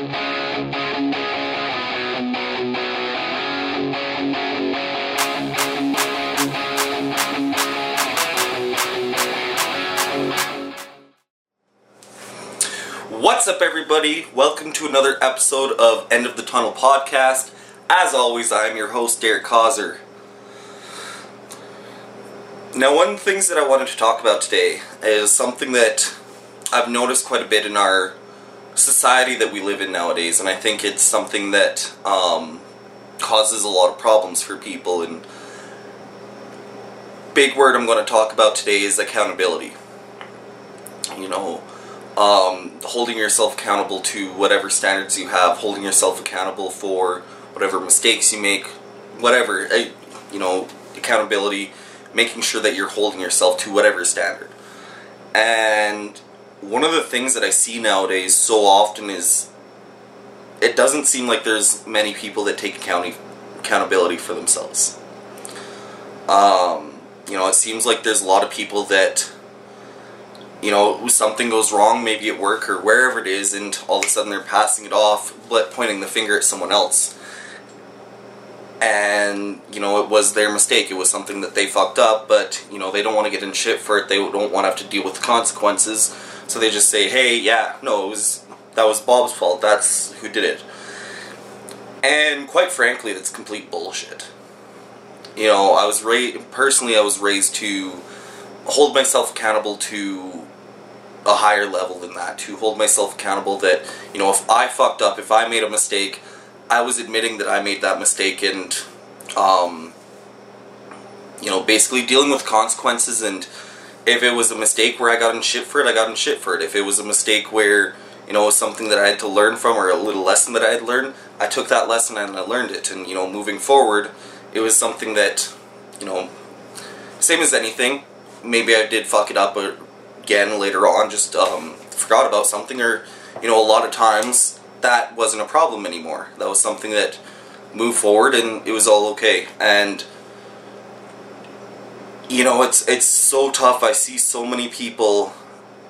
What's up, everybody? Welcome to another episode of End of the Tunnel podcast. As always, I'm your host, Derek Causer. Now, one of the things that I wanted to talk about today is something that I've noticed quite a bit in our society that we live in nowadays, and I think it's something that um, causes a lot of problems for people. And big word I'm going to talk about today is accountability. You know, um, holding yourself accountable to whatever standards you have, holding yourself accountable for whatever mistakes you make, whatever, uh, you know, accountability, making sure that you're holding yourself to whatever standard. And one of the things that I see nowadays so often is it doesn't seem like there's many people that take account- accountability for themselves. Um, you know, it seems like there's a lot of people that you know, something goes wrong, maybe at work or wherever it is, and all of a sudden they're passing it off, but pointing the finger at someone else. And, you know, it was their mistake. It was something that they fucked up, but, you know, they don't want to get in shit for it. They don't want to have to deal with the consequences. So they just say, hey, yeah, no, it was, that was Bob's fault. That's who did it. And quite frankly, that's complete bullshit. You know, I was raised, personally, I was raised to hold myself accountable to a higher level than that to hold myself accountable that you know if i fucked up if i made a mistake i was admitting that i made that mistake and um, you know basically dealing with consequences and if it was a mistake where i got in shit for it i got in shit for it. If it was a mistake where you know it was something that i had to learn from or a little lesson that i had learned i took that lesson and i learned it. And you know moving forward it was something that you know same as anything maybe i did fuck it up again later on just um, forgot about something or you know a lot of times that wasn't a problem anymore. That was something that moved forward and it was all okay. And you know it's it's so tough i see so many people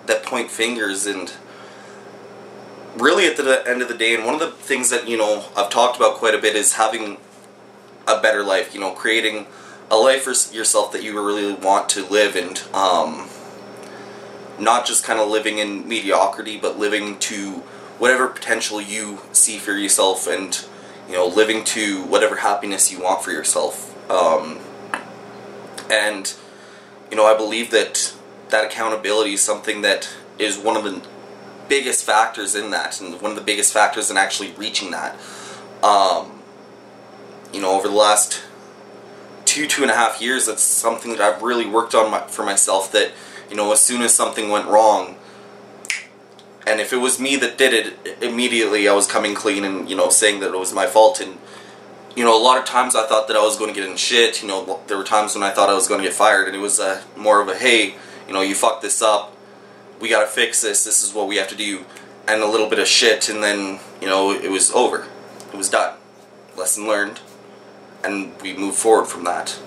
that point fingers and really at the end of the day and one of the things that you know i've talked about quite a bit is having a better life you know creating a life for yourself that you really want to live and um, not just kind of living in mediocrity, but living to whatever potential you see for yourself and, you know, living to whatever happiness you want for yourself. Um, and, you know, I believe that that accountability is something that is one of the biggest factors in that, and one of the biggest factors in actually reaching that. Um, you know, over the last two, two and a half years, that's something that I've really worked on my, for myself that you know, as soon as something went wrong, and if it was me that did it, immediately I was coming clean and, you know, saying that it was my fault. And, you know, a lot of times I thought that I was going to get in shit. You know, there were times when I thought I was going to get fired, and it was a, more of a, hey, you know, you fucked this up. We got to fix this. This is what we have to do. And a little bit of shit, and then, you know, it was over. It was done. Lesson learned. And we move forward from that.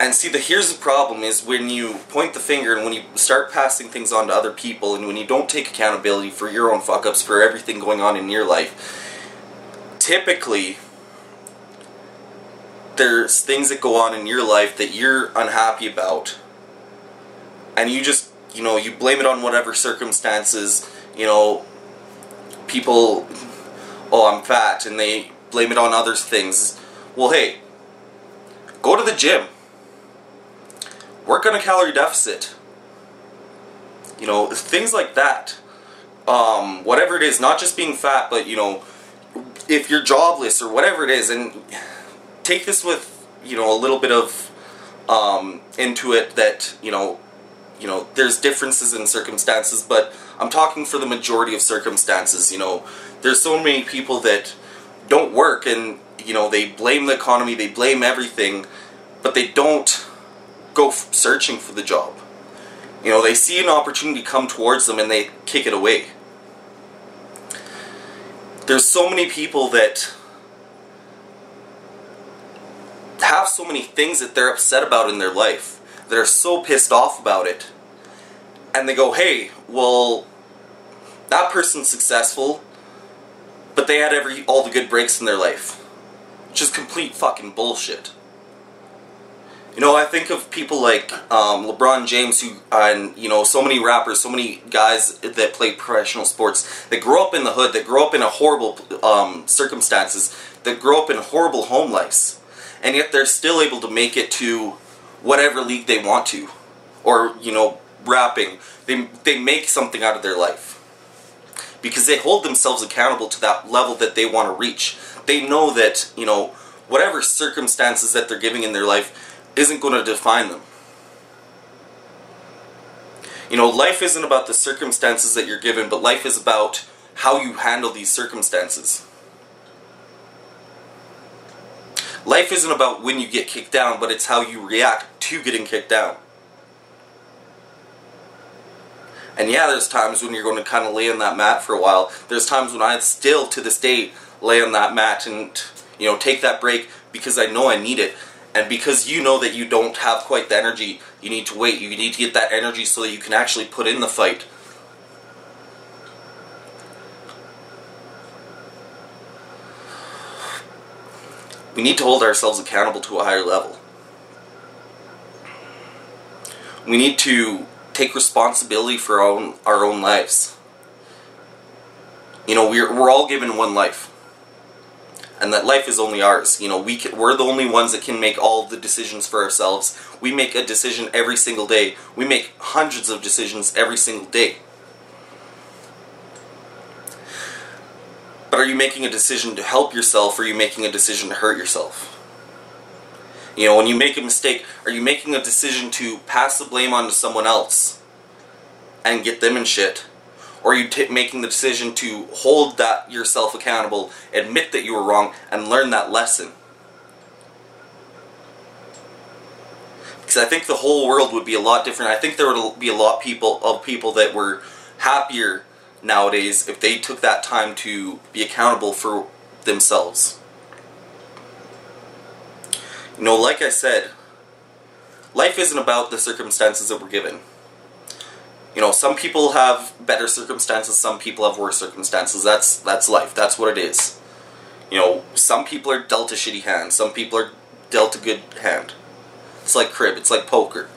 And see, the here's the problem is when you point the finger and when you start passing things on to other people and when you don't take accountability for your own fuck ups for everything going on in your life, typically there's things that go on in your life that you're unhappy about. And you just, you know, you blame it on whatever circumstances, you know, people, oh, I'm fat, and they blame it on other things. Well, hey, go to the gym work on a calorie deficit. You know, things like that. Um, whatever it is, not just being fat, but you know, if you're jobless or whatever it is, and take this with you know a little bit of um, into it that you know, you know, there's differences in circumstances, but I'm talking for the majority of circumstances. You know, there's so many people that don't work and you know they blame the economy, they blame everything, but they don't go searching for the job. You know, they see an opportunity come towards them and they kick it away. There's so many people that have so many things that they're upset about in their life that are so pissed off about it. And they go, hey, well, that person's successful, but they had every all the good breaks in their life, which is complete fucking bullshit. You know, I think of people like um, LeBron James, who and you know, so many rappers, so many guys that play professional sports that grow up in the hood, that grow up in a horrible um, circumstances, that grow up in horrible home lives, and yet they're still able to make it to whatever league they want to, or you know, rapping. They they make something out of their life because they hold themselves accountable to that level that they want to reach. They know that you know whatever circumstances that they're giving in their life isn't going to define them. You know, life isn't about the circumstances that you're given, but life is about how you handle these circumstances. Life isn't about when you get kicked down, but it's how you react to getting kicked down. And yeah, there's times when you're going to kind of lay on that mat for a while. There's times when I still, to this day, lay on that mat and, you know, take that break because I know I need it. And because you know that you don't have quite the energy, you need to wait. You need to get that energy so that you can actually put in the fight. We need to hold ourselves accountable to a higher level. We need to take responsibility for our own, our own lives. You know, we're, we're all given one life and that life is only ours. You know, we can, we're the only ones that can make all the decisions for ourselves. We make a decision every single day. We make hundreds of decisions every single day. But are you making a decision to help yourself or are you making a decision to hurt yourself? You know, when you make a mistake, are you making a decision to pass the blame on to someone else and get them in shit? Or you t- making the decision to hold that yourself accountable, admit that you were wrong, and learn that lesson? Because I think the whole world would be a lot different. I think there would be a lot people of people that were happier nowadays if they took that time to be accountable for themselves. You know, like I said, life isn't about the circumstances that we're given you know, some people have better circumstances, some people have worse circumstances. That's that's life. That's what it is. You know, some people are dealt a shitty hand, some people are dealt a good hand. It's like crib, it's like poker.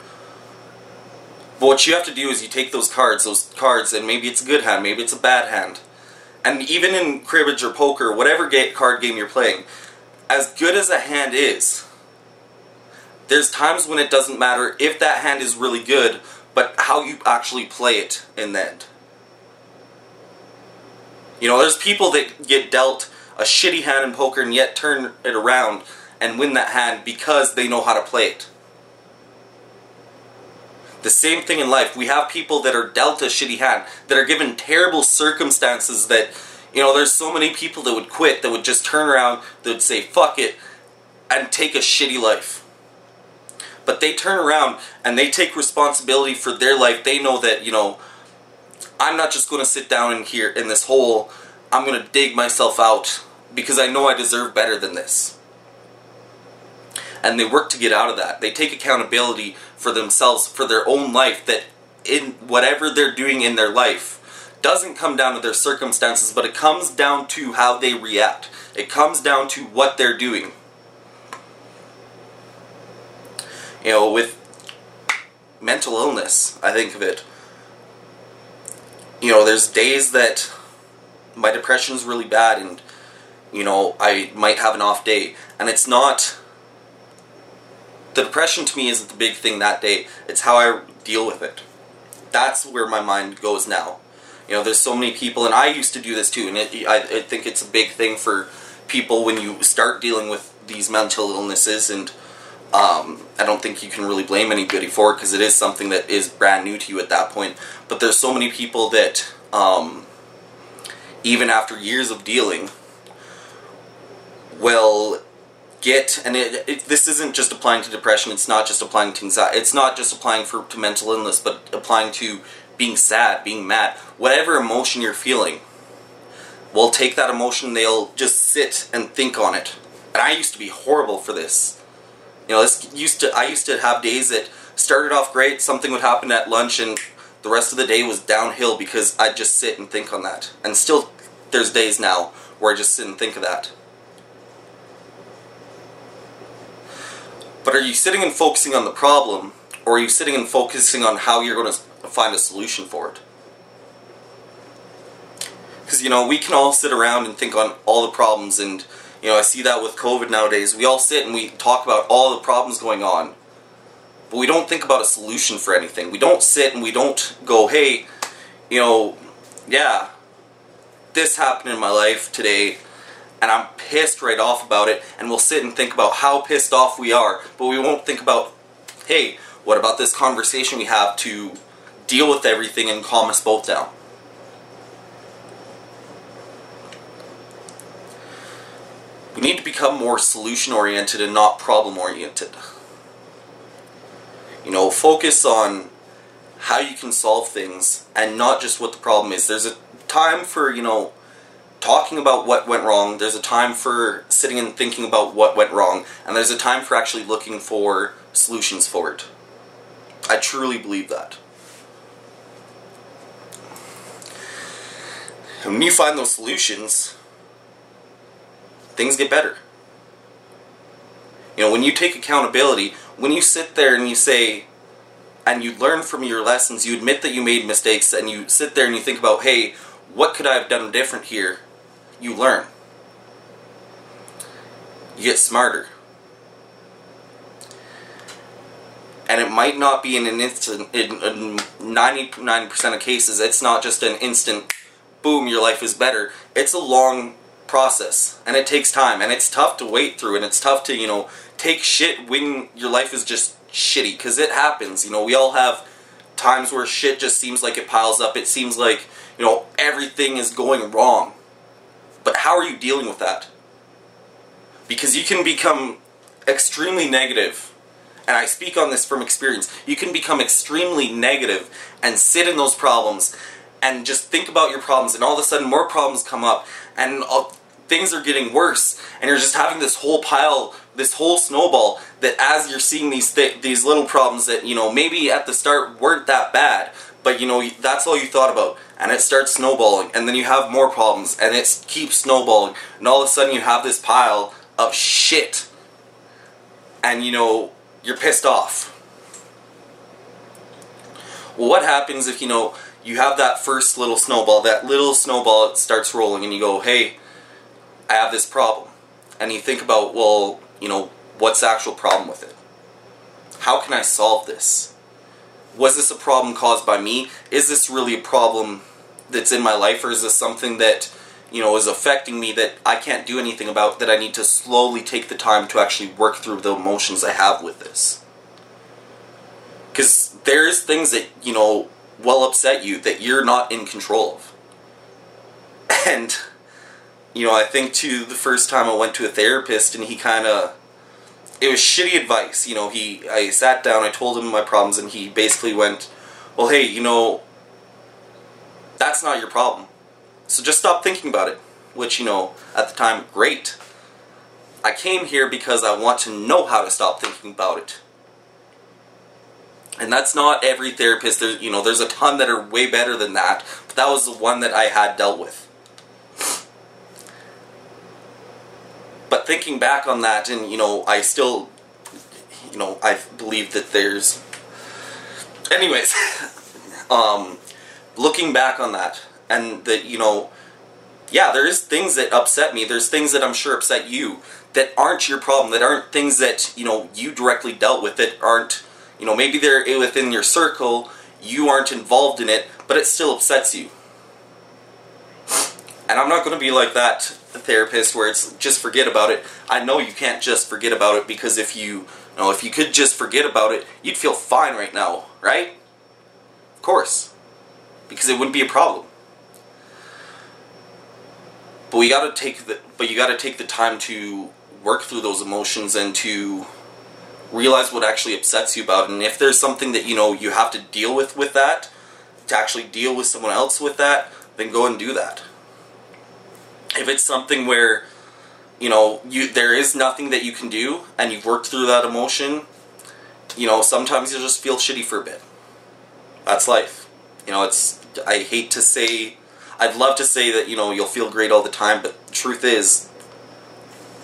But what you have to do is you take those cards, those cards, and maybe it's a good hand, maybe it's a bad hand. And even in cribbage or poker, whatever card game you're playing, as good as a hand is, there's times when it doesn't matter if that hand is really good but how you actually play it in the end. You know, there's people that get dealt a shitty hand in poker and yet turn it around and win that hand because they know how to play it. The same thing in life. We have people that are dealt a shitty hand, that are given terrible circumstances that, you know, there's so many people that would quit, that would just turn around, that would say, fuck it, and take a shitty life but they turn around and they take responsibility for their life. They know that, you know, I'm not just going to sit down in here in this hole. I'm going to dig myself out because I know I deserve better than this. And they work to get out of that. They take accountability for themselves, for their own life, that in whatever they're doing in their life doesn't come down to their circumstances, but it comes down to how they react. It comes down to what they're doing. You know, with mental illness, I think of it. You know, there's days that my depression is really bad and, you know, I might have an off day. And it's not. The depression to me isn't the big thing that day, it's how I deal with it. That's where my mind goes now. You know, there's so many people, and I used to do this too, and it, I, I think it's a big thing for people when you start dealing with these mental illnesses and um, I don't think you can really blame anybody for it because it is something that is brand new to you at that point. But there's so many people that, um, even after years of dealing, will get and it, it, this isn't just applying to depression. It's not just applying to anxiety. It's not just applying for to mental illness, but applying to being sad, being mad, whatever emotion you're feeling. Will take that emotion. They'll just sit and think on it. And I used to be horrible for this you know, this used to I used to have days that started off great. Something would happen at lunch, and the rest of the day was downhill because I'd just sit and think on that. And still, there's days now where I just sit and think of that. But are you sitting and focusing on the problem, or are you sitting and focusing on how you're going to find a solution for it? Because, you know, we can all sit around and think on all the problems, and, you know, I see that with COVID nowadays. We all sit and we talk about all the problems going on, but we don't think about a solution for anything. We don't sit and we don't go, hey, you know, yeah, this happened in my life today and I'm pissed right off about it, and we'll sit and think about how pissed off we are, but we won't think about, hey, what about this conversation we have to deal with everything and calm us both down? We need to become more solution oriented and not problem oriented. You know, focus on how you can solve things and not just what the problem is. There's a time for, you know, talking about what went wrong, there's a time for sitting and thinking about what went wrong, and there's a time for actually looking for solutions for it. I truly believe that. And when you find those solutions, things get better. You know, when you take accountability, when you sit there and you say, and you learn from your lessons, you admit that you made mistakes, and you sit there and you think about, hey, what could I have done different here? you learn. You get smarter. And it might not be in an instant, in 99% of cases, it's not just an instant, boom, your life is better. It's a long process, and it takes time, and it's tough to wait through, and it's tough to, you know, take shit when your life is just shitty, because it happens. You know, we all have times where shit just seems like it piles up. It seems like, you know, everything is going wrong. But how are you dealing with that? Because you can become extremely negative, and I speak on this from experience. You can become extremely negative and sit in those problems and just think about your problems, and all of a sudden more problems come up, and things are getting worse, and you're just having this whole pile, this whole snowball. That as you're seeing these th- these little problems that you know maybe at the start weren't that bad, but you know that's all you thought about and it starts snowballing and then you have more problems and it keeps snowballing and all of a sudden you have this pile of shit and you know you're pissed off well what happens if you know you have that first little snowball that little snowball starts rolling and you go hey i have this problem and you think about well you know what's the actual problem with it how can i solve this was this a problem caused by me? Is this really a problem that's in my life, or is this something that you know is affecting me that I can't do anything about? That I need to slowly take the time to actually work through the emotions I have with this. Because there's things that you know will upset you that you're not in control of, and you know I think to the first time I went to a therapist and he kind of it was shitty advice. You know, he I sat down, I told him my problems, and he basically went, "Well, hey, you know, that's not your problem. So just stop thinking about it." Which you know, at the time, great. I came here because I want to know how to stop thinking about it. And that's not every therapist. There's, you know, there's a ton that are way better than that. But that was the one that I had dealt with. But thinking back on that, and you know, I still, you know, I believe that there's. Anyways, um, looking back on that, and that you know, yeah, there's things that upset me. There's things that I'm sure upset you that aren't your problem. That aren't things that you know you directly dealt with. That aren't you know maybe they're within your circle. You aren't involved in it, but it still upsets you. And I'm not going to be like that therapist where it's just forget about it. I know you can't just forget about it because if you, you know, if you could just forget about it, you'd feel fine right now, right? Of course. Because it wouldn't be a problem. But we got to take the but you got to take the time to work through those emotions and to realize what actually upsets you about it. And if there's something that you know you have to deal with with that, to actually deal with someone else with that, then go and do that if it's something where you know you there is nothing that you can do and you've worked through that emotion you know sometimes you'll just feel shitty for a bit that's life You know, it's I hate to say I'd love to say that, you know, you'll feel great all the time, but the truth is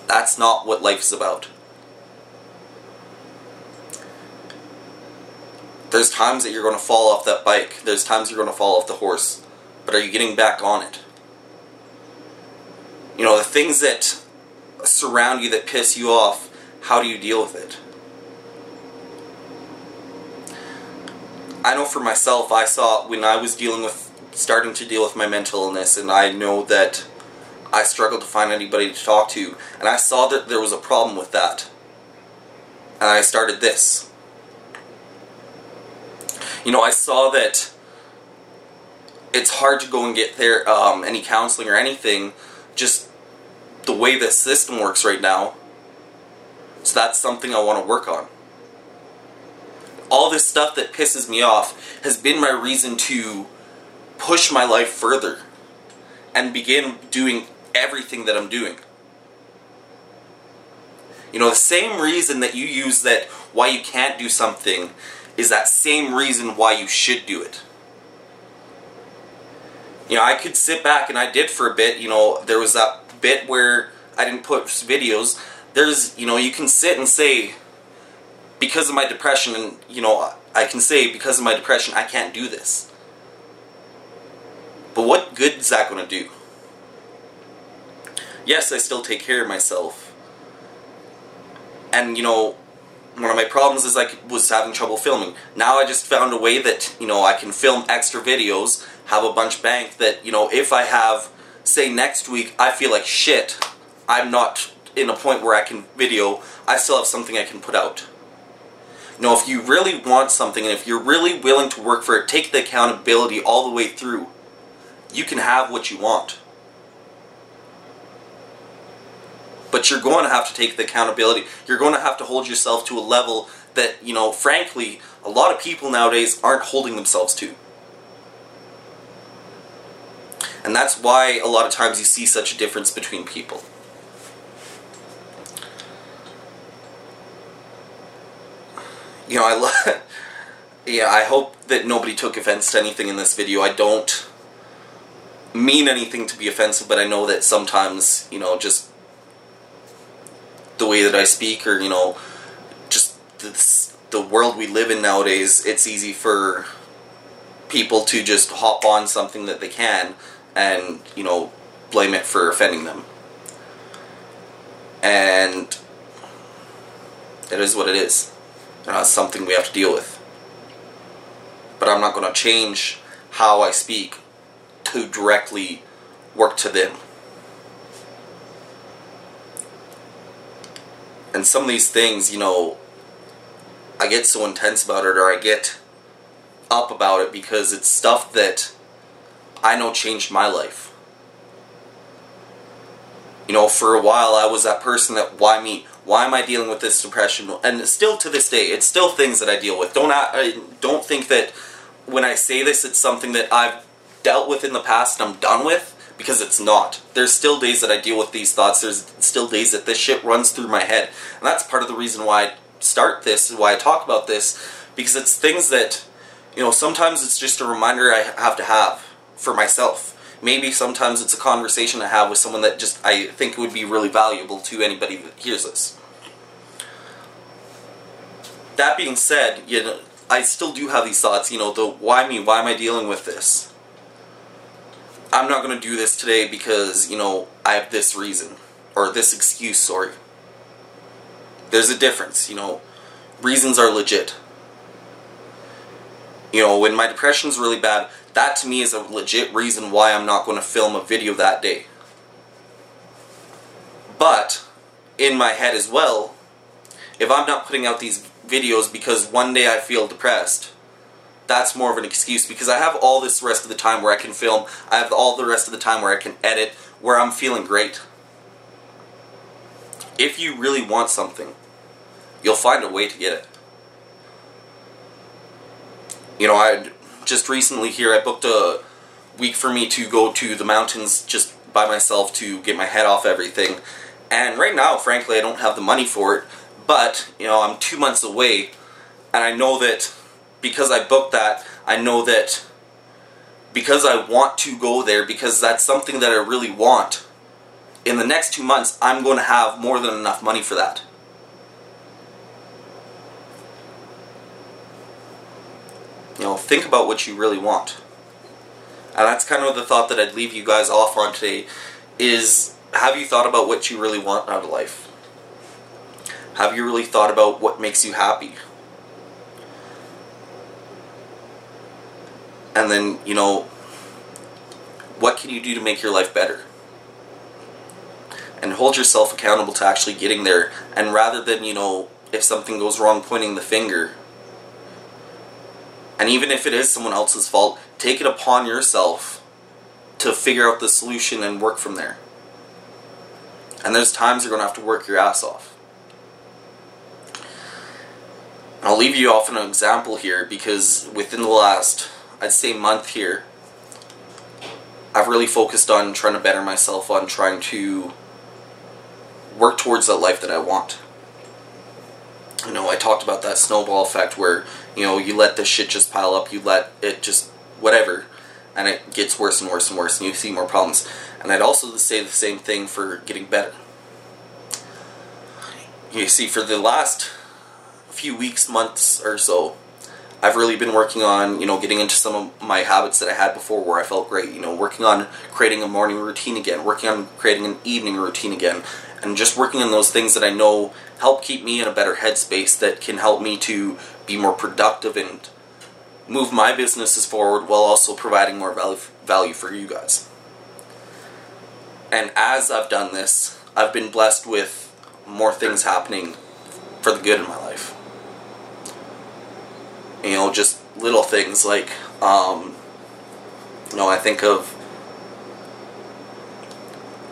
that's not what life's about. There's times that you're going to fall off that bike. There's times you're going to fall off the horse. But are you getting back on it? Things that surround you that piss you off, how do you deal with it? I know for myself, I saw when I was dealing with, starting to deal with my mental illness, and I know that I struggled to find anybody to talk to, and I saw that there was a problem with that. And I started this. You know, I saw that it's hard to go and get there um, any counseling or anything, just the way the system works right now. So that's something I want to work on. All this stuff that pisses me off has been my reason to push my life further and begin doing everything that I'm doing. You know, the same reason that you use that why you can't do something is that same reason why you should do it. You know, I could sit back and I did for a bit, you know, there was that bit where I didn't put videos. There's, you know, you can sit and say, because of my depression, and, you know, I can say, because of my depression, I can't do this. But what good is that going to do? Yes, I still take care of myself. And, you know, one of my problems is I was having trouble filming. Now I just found a way that, you know, I can film extra videos, have a bunch banked that, you know, if I have, say next week, I feel like shit, I'm not in a point where I can video, I still have something I can put out. Know, if you really want something and if you're really willing to work for it, take the accountability all the way through, you can have what you want. But you're going to have to take the accountability. You're going to have to hold yourself to a level that, you know, frankly, a lot of people nowadays aren't holding themselves to. And that's why a lot of times you see such a difference between people. You know, I love. yeah, I hope that nobody took offense to anything in this video. I don't mean anything to be offensive, but I know that sometimes, you know, just the way that I speak or, you know, just this, the world we live in nowadays, it's easy for people to just hop on something that they can and, you know, blame it for offending them. And it is what it is. And something we have to deal with. But I'm not going to change how I speak to directly work to them. And some of these things, you know, I get so intense about it or I get up about it because it's stuff that I know changed my life. You know, for a while I was that person that, why me? Why am I dealing with this depression? And still to this day, it's still things that I deal with. Don't I don't think that when I say this, it's something that I've dealt with in the past and I'm done with because it's not. There's still days that I deal with these thoughts. There's still days that this shit runs through my head. And that's part of the reason why I start this, why I talk about this, because it's things that, you know, sometimes it's just a reminder I have to have for myself. Maybe sometimes it's a conversation I have with someone that just I think would be really valuable to anybody that hears this. That being said, you know, I still do have these thoughts, you know, the why me, why am I dealing with this? I'm not going to do this today because, you know, I have this reason. Or this excuse, sorry. There's a difference, you know. Reasons are legit. You know, when my depression's really bad, that to me is a legit reason why I'm not going to film a video that day. But, in my head as well, if I'm not putting out these videos because one day I feel depressed, that's more of an excuse because I have all this rest of the time where I can film. I have all the rest of the time where I can edit, where I'm feeling great. If you really want something, you'll find a way to get it. You know, I just recently here I booked a week for me to go to the mountains just by myself to get my head off everything. And right now, frankly, I don't have the money for it. But, you know, I'm two months away, and I know that because I booked that, I know that because I want to go there, because that's something that I really want, in the next two months, I'm going to have more than enough money for that. You know, think about what you really want. And that's kind of the thought that I'd leave you guys off on today is have you thought about what you really want out of life? Have you really thought about what makes you happy? And then, you know, what can you do to make your life better? And hold yourself accountable to actually getting there. And rather than, you know, if something goes wrong, pointing the finger, and even if it is someone else's fault, take it upon yourself to figure out the solution and work from there. And there's times you're going to have to work your ass off. I'll leave you off an example here because within the last, I'd say, month here, I've really focused on trying to better myself, on trying to work towards that life that I want. You know, I talked about that snowball effect where, you know, you let this shit just pile up, you let it just whatever, and it gets worse and worse and worse, and you see more problems. And I'd also say the same thing for getting better. You see, for the last few weeks, months or so, I've really been working on, you know, getting into some of my habits that I had before where I felt great. You know, working on creating a morning routine again, working on creating an evening routine again, and just working on those things that I know help keep me in a better headspace that can help me to be more productive and move my businesses forward while also providing more value value for you guys. And as I've done this, I've been blessed with more things happening for the good in my life. You know, just little things like, um, you know, I think of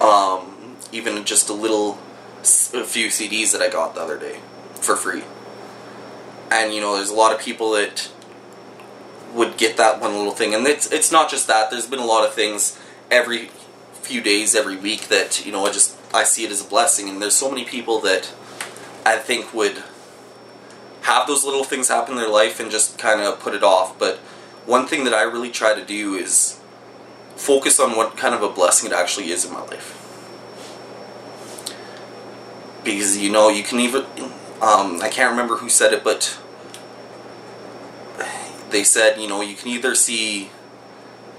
um, even just a little, a few CDs that I got the other day for free. And you know, there's a lot of people that would get that one little thing, and it's it's not just that. There's been a lot of things every few days, every week that you know I just I see it as a blessing, and there's so many people that I think would have those little things happen in their life and just kind of put it off. But one thing that I really try to do is focus on what kind of a blessing it actually is in my life. Because you know, you can even um, I can't remember who said it, but they said, you know, you can either see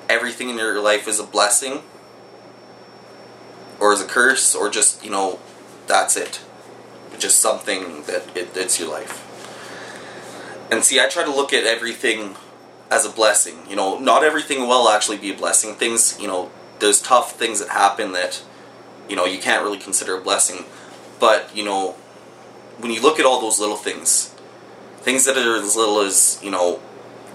everything in your life as a blessing or as a curse or just, you know, that's it. Just something that it, it's your life. And see, I try to look at everything as a blessing. You know, not everything will actually be a blessing. Things, you know, there's tough things that happen that, you know, you can't really consider a blessing. But, you know, when you look at all those little things, things that are as little as, you know,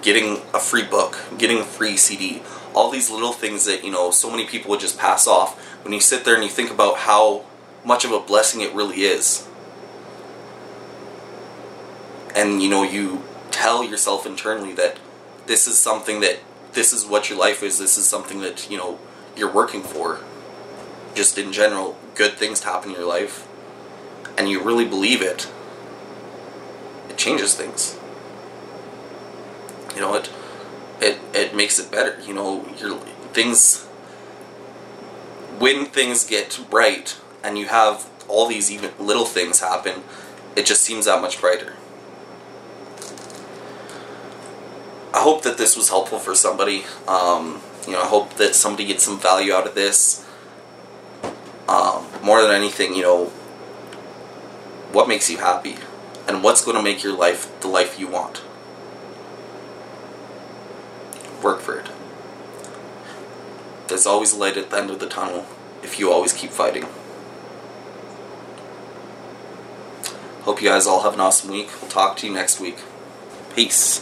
getting a free book, getting a free CD, all these little things that, you know, so many people would just pass off. When you sit there and you think about how much of a blessing it really is, and, you know, you tell yourself internally that this is something that, this is what your life is, this is something that, you know, you're working for, just in general, good things to happen in your life, and you really believe it, it changes things you know it it it makes it better you know your things when things get right and you have all these even little things happen it just seems that much brighter. I hope that this was helpful for somebody um, you know I hope that somebody gets some value out of this. Um, more than anything you know what makes you happy and what's going to make your life the life you want work for it. There's always light at the end of the tunnel if you always keep fighting. Hope you guys all have an awesome week. We'll talk to you next week. Peace.